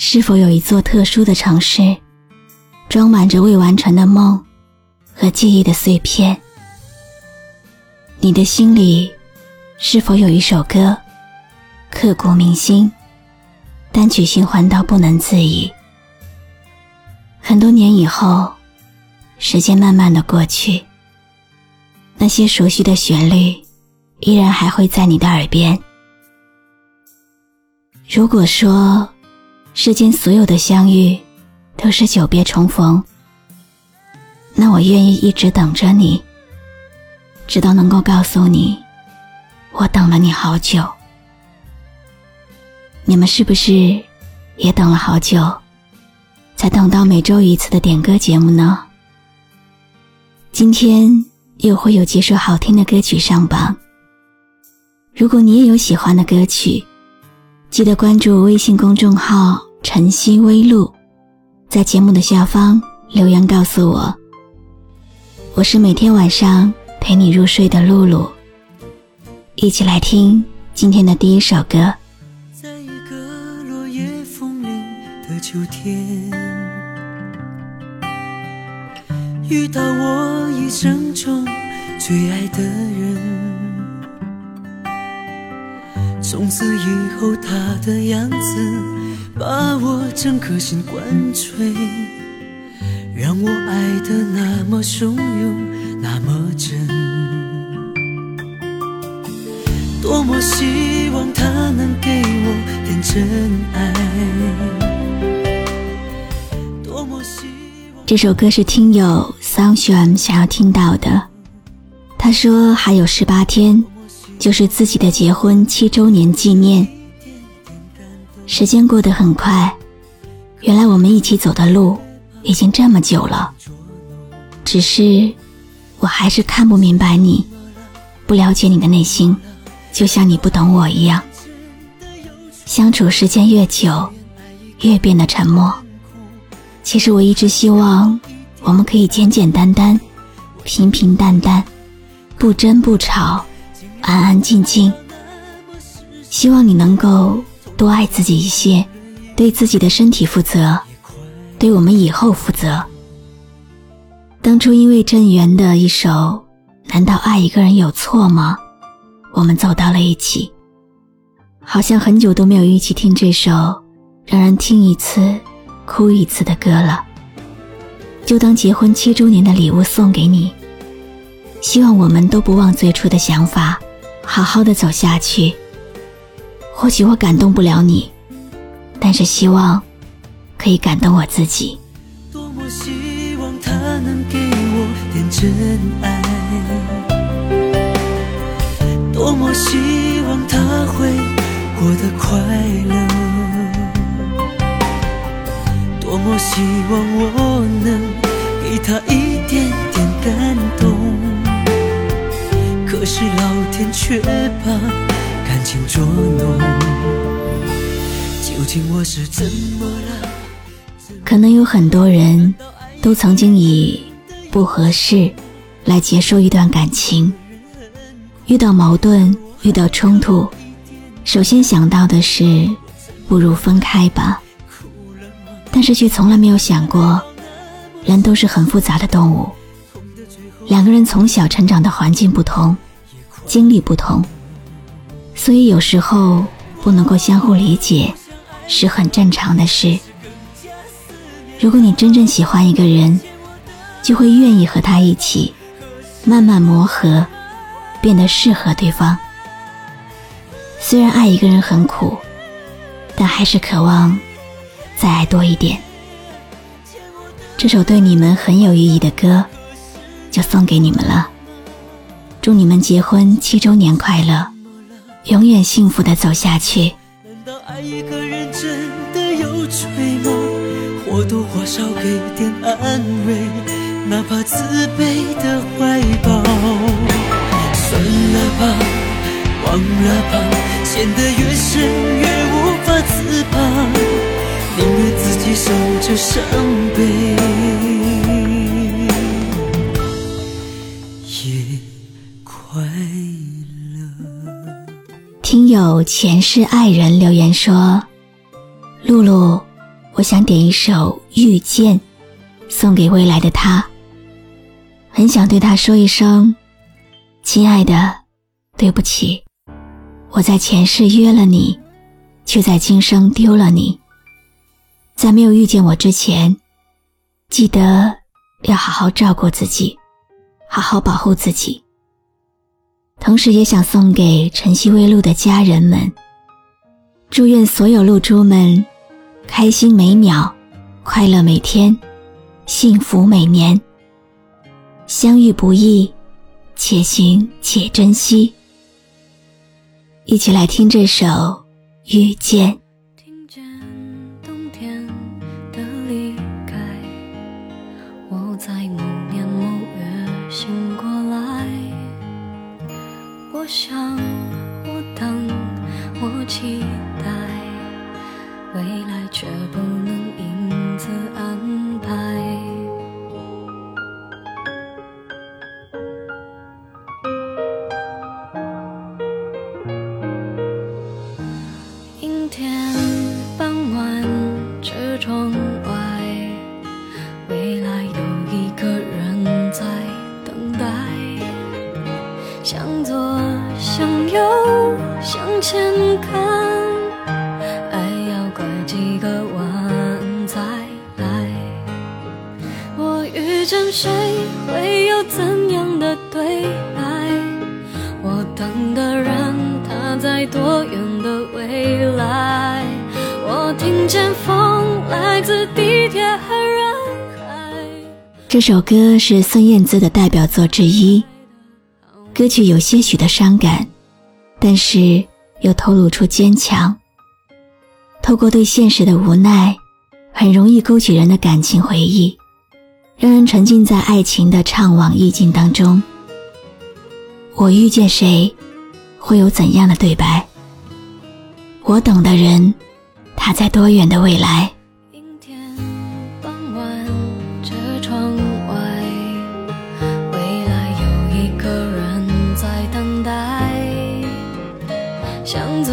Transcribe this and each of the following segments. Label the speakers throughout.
Speaker 1: 是否有一座特殊的城市，装满着未完成的梦和记忆的碎片？你的心里是否有一首歌，刻骨铭心，单曲循环到不能自已？很多年以后，时间慢慢的过去，那些熟悉的旋律依然还会在你的耳边。如果说，世间所有的相遇，都是久别重逢。那我愿意一直等着你，直到能够告诉你，我等了你好久。你们是不是也等了好久，才等到每周一次的点歌节目呢？今天又会有几首好听的歌曲上榜。如果你也有喜欢的歌曲，记得关注微信公众号。晨曦微露，在节目的下方留言告诉我。我是每天晚上陪你入睡的露露，一起来听今天的第一首歌。
Speaker 2: 在一个落叶风铃的秋天，遇到我一生中最爱的人。从此以后，他的样子。把我整颗心灌醉，让我爱的那么汹涌，那么真。多么希望他能给我点真爱。多么希望
Speaker 1: 这首歌是听友 Sunshine 想要听到的。他说还有十八天，就是自己的结婚七周年纪念。时间过得很快，原来我们一起走的路已经这么久了。只是，我还是看不明白你，不了解你的内心，就像你不懂我一样。相处时间越久，越变得沉默。其实我一直希望，我们可以简简单单、平平淡淡，不争不吵，安安静静。希望你能够。多爱自己一些，对自己的身体负责，对我们以后负责。当初因为郑源的一首《难道爱一个人有错吗》，我们走到了一起。好像很久都没有一起听这首让人听一次哭一次的歌了。就当结婚七周年的礼物送给你，希望我们都不忘最初的想法，好好的走下去。或许我感动不了你，但是希望可以感动我自己。
Speaker 2: 多么希望他能给我点真爱，多么希望他会过得快乐，多么希望我能给他一点点感动，可是老天却把。感情捉弄，究竟我是怎么了？
Speaker 1: 可能有很多人都曾经以不合适来结束一段感情，遇到矛盾，遇到冲突，首先想到的是不如分开吧，但是却从来没有想过，人都是很复杂的动物，两个人从小成长的环境不同，经历不同。所以有时候不能够相互理解，是很正常的事。如果你真正喜欢一个人，就会愿意和他一起慢慢磨合，变得适合对方。虽然爱一个人很苦，但还是渴望再爱多一点。这首对你们很有意义的歌，就送给你们了。祝你们结婚七周年快乐！永远幸福的走下去。
Speaker 2: 难
Speaker 3: 道爱一个人真的有罪吗？或多或少给点安慰，哪怕自卑的怀抱。算了吧，忘了吧，陷得越深越无法自拔，宁愿自己受着伤悲。
Speaker 1: 前世爱人留言说：“露露，我想点一首《遇见》，送给未来的他。很想对他说一声，亲爱的，对不起，我在前世约了你，却在今生丢了你。在没有遇见我之前，记得要好好照顾自己，好好保护自己。”同时也想送给晨曦微露的家人们，祝愿所有露珠们开心每秒，快乐每天，幸福每年。相遇不易，且行且珍惜。一起来听这首《遇见》。
Speaker 2: 想在多远的未来？我听见风来自地铁和人海。
Speaker 1: 这首歌是孙燕姿的代表作之一，歌曲有些许的伤感，但是又透露出坚强。透过对现实的无奈，很容易勾起人的感情回忆。让人沉浸在爱情的怅惘意境当中。我遇见谁，会有怎样的对白？我等的人他在多远的未来？
Speaker 2: 阴天傍晚车窗外未来有一个人在等待向左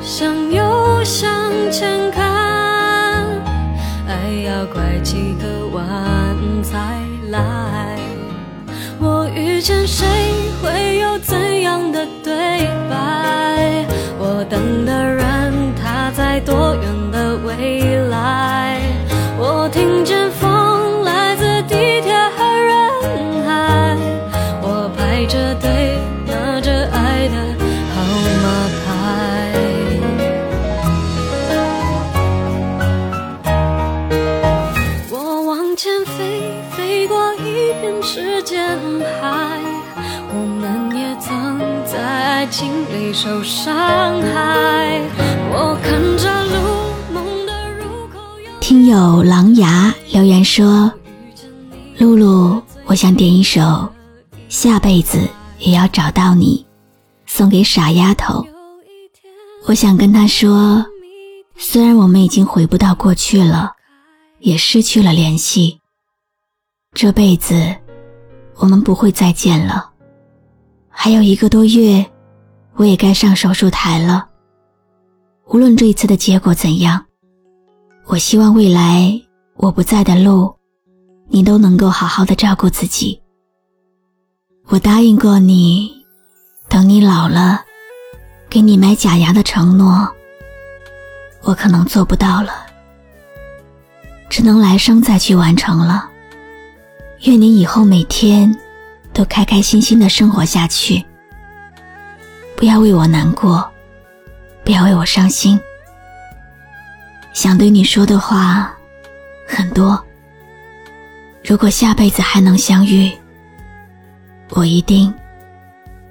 Speaker 2: 向右向前看爱要拐几个弯才来。我遇见谁会有怎对白？我等的人他在多远的未来？我
Speaker 1: 听见说：“露露，我想点一首《下辈子也要找到你》，送给傻丫头。我想跟她说，虽然我们已经回不到过去了，也失去了联系，这辈子我们不会再见了。还有一个多月。”我也该上手术台了。无论这一次的结果怎样，我希望未来我不在的路，你都能够好好的照顾自己。我答应过你，等你老了，给你买假牙的承诺，我可能做不到了，只能来生再去完成了。愿你以后每天都开开心心的生活下去。不要为我难过，不要为我伤心。想对你说的话很多。如果下辈子还能相遇，我一定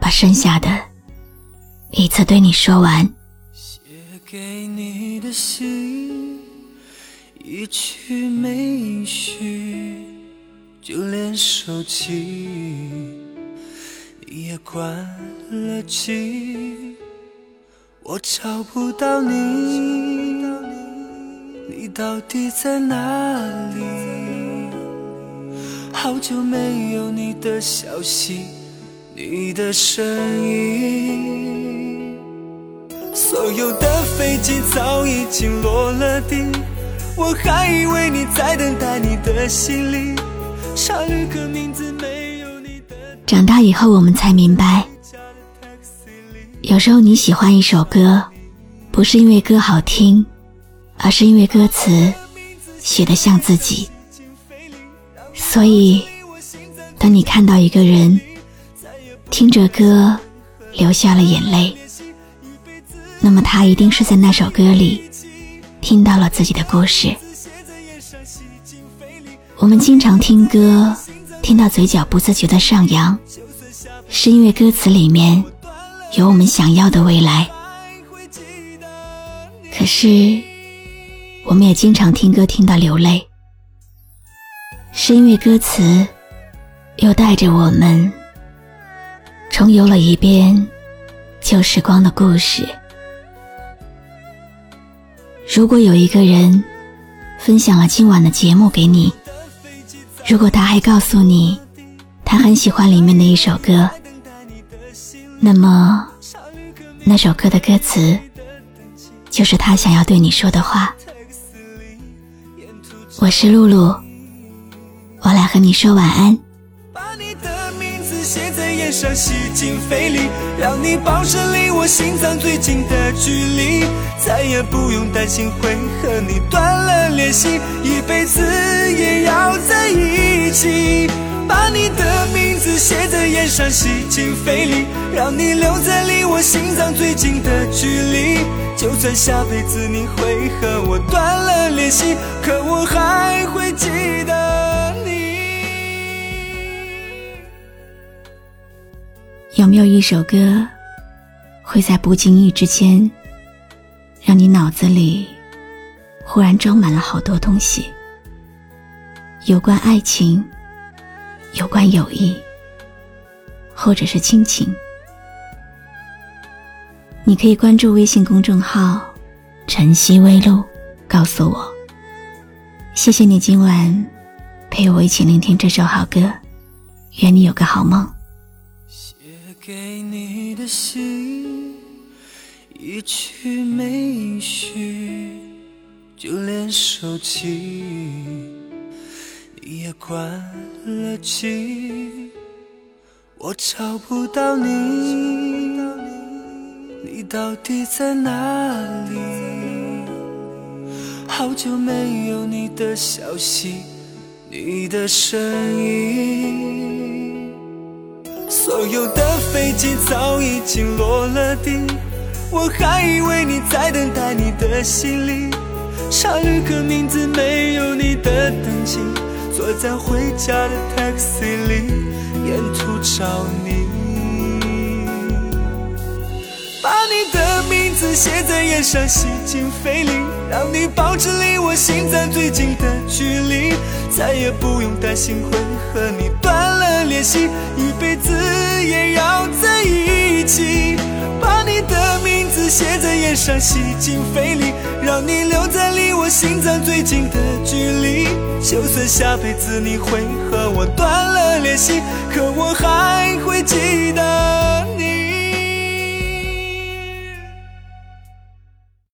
Speaker 1: 把剩下的一次对你说完。
Speaker 3: 写给你的信一去没续，就连手机你也关了机，我找不到你，你到底在哪里？好久没有你的消息，你的声音，所有的飞机早已经落了地。我还以为你在等待你的行李，少了个名字没有你的。
Speaker 1: 长大以后，我们才明白，有时候你喜欢一首歌，不是因为歌好听，而是因为歌词写得像自己。所以，当你看到一个人听着歌流下了眼泪，那么他一定是在那首歌里。听到了自己的故事。我们经常听歌，听到嘴角不自觉的上扬，是因为歌词里面有我们想要的未来。可是，我们也经常听歌听到流泪，是因为歌词又带着我们重游了一遍旧时光的故事。如果有一个人分享了今晚的节目给你，如果他还告诉你他很喜欢里面的一首歌，那么那首歌的歌词就是他想要对你说的话。我是露露，我来和你说晚安。
Speaker 3: 把你的名字写在烟上，吸进肺里，让你保持离我心脏最近的距离，再也不用担心会和你断了联系，一辈子也要在一起。把你的名字写在烟上，吸进肺里，让你留在离我心脏最近的距离，就算下辈子你会和我断了联系，可我还会记得你。
Speaker 1: 有没有一首歌，会在不经意之间，让你脑子里忽然装满了好多东西？有关爱情，有关友谊，或者是亲情。你可以关注微信公众号“晨曦微露”，告诉我。谢谢你今晚陪我一起聆听这首好歌，愿你有个好梦。
Speaker 3: 写给你的信一去没续，就连手机你也关了机，我找不到你，你到底在哪里？好久没有你的消息，你的声音。所有的飞机早已经落了地，我还以为你在等待你的行李，少了个名字没有你的登记，坐在回家的 taxi 里，沿途找你，名字写在烟上，吸进肺里，让你保持离我心脏最近的距离，再也不用担心会和你断了联系。一辈子也要在一起，把你的名字写在烟上，吸进肺里，让你留在离我心脏最近的距离。就算下辈子你会和我断了联系，可我还会记得。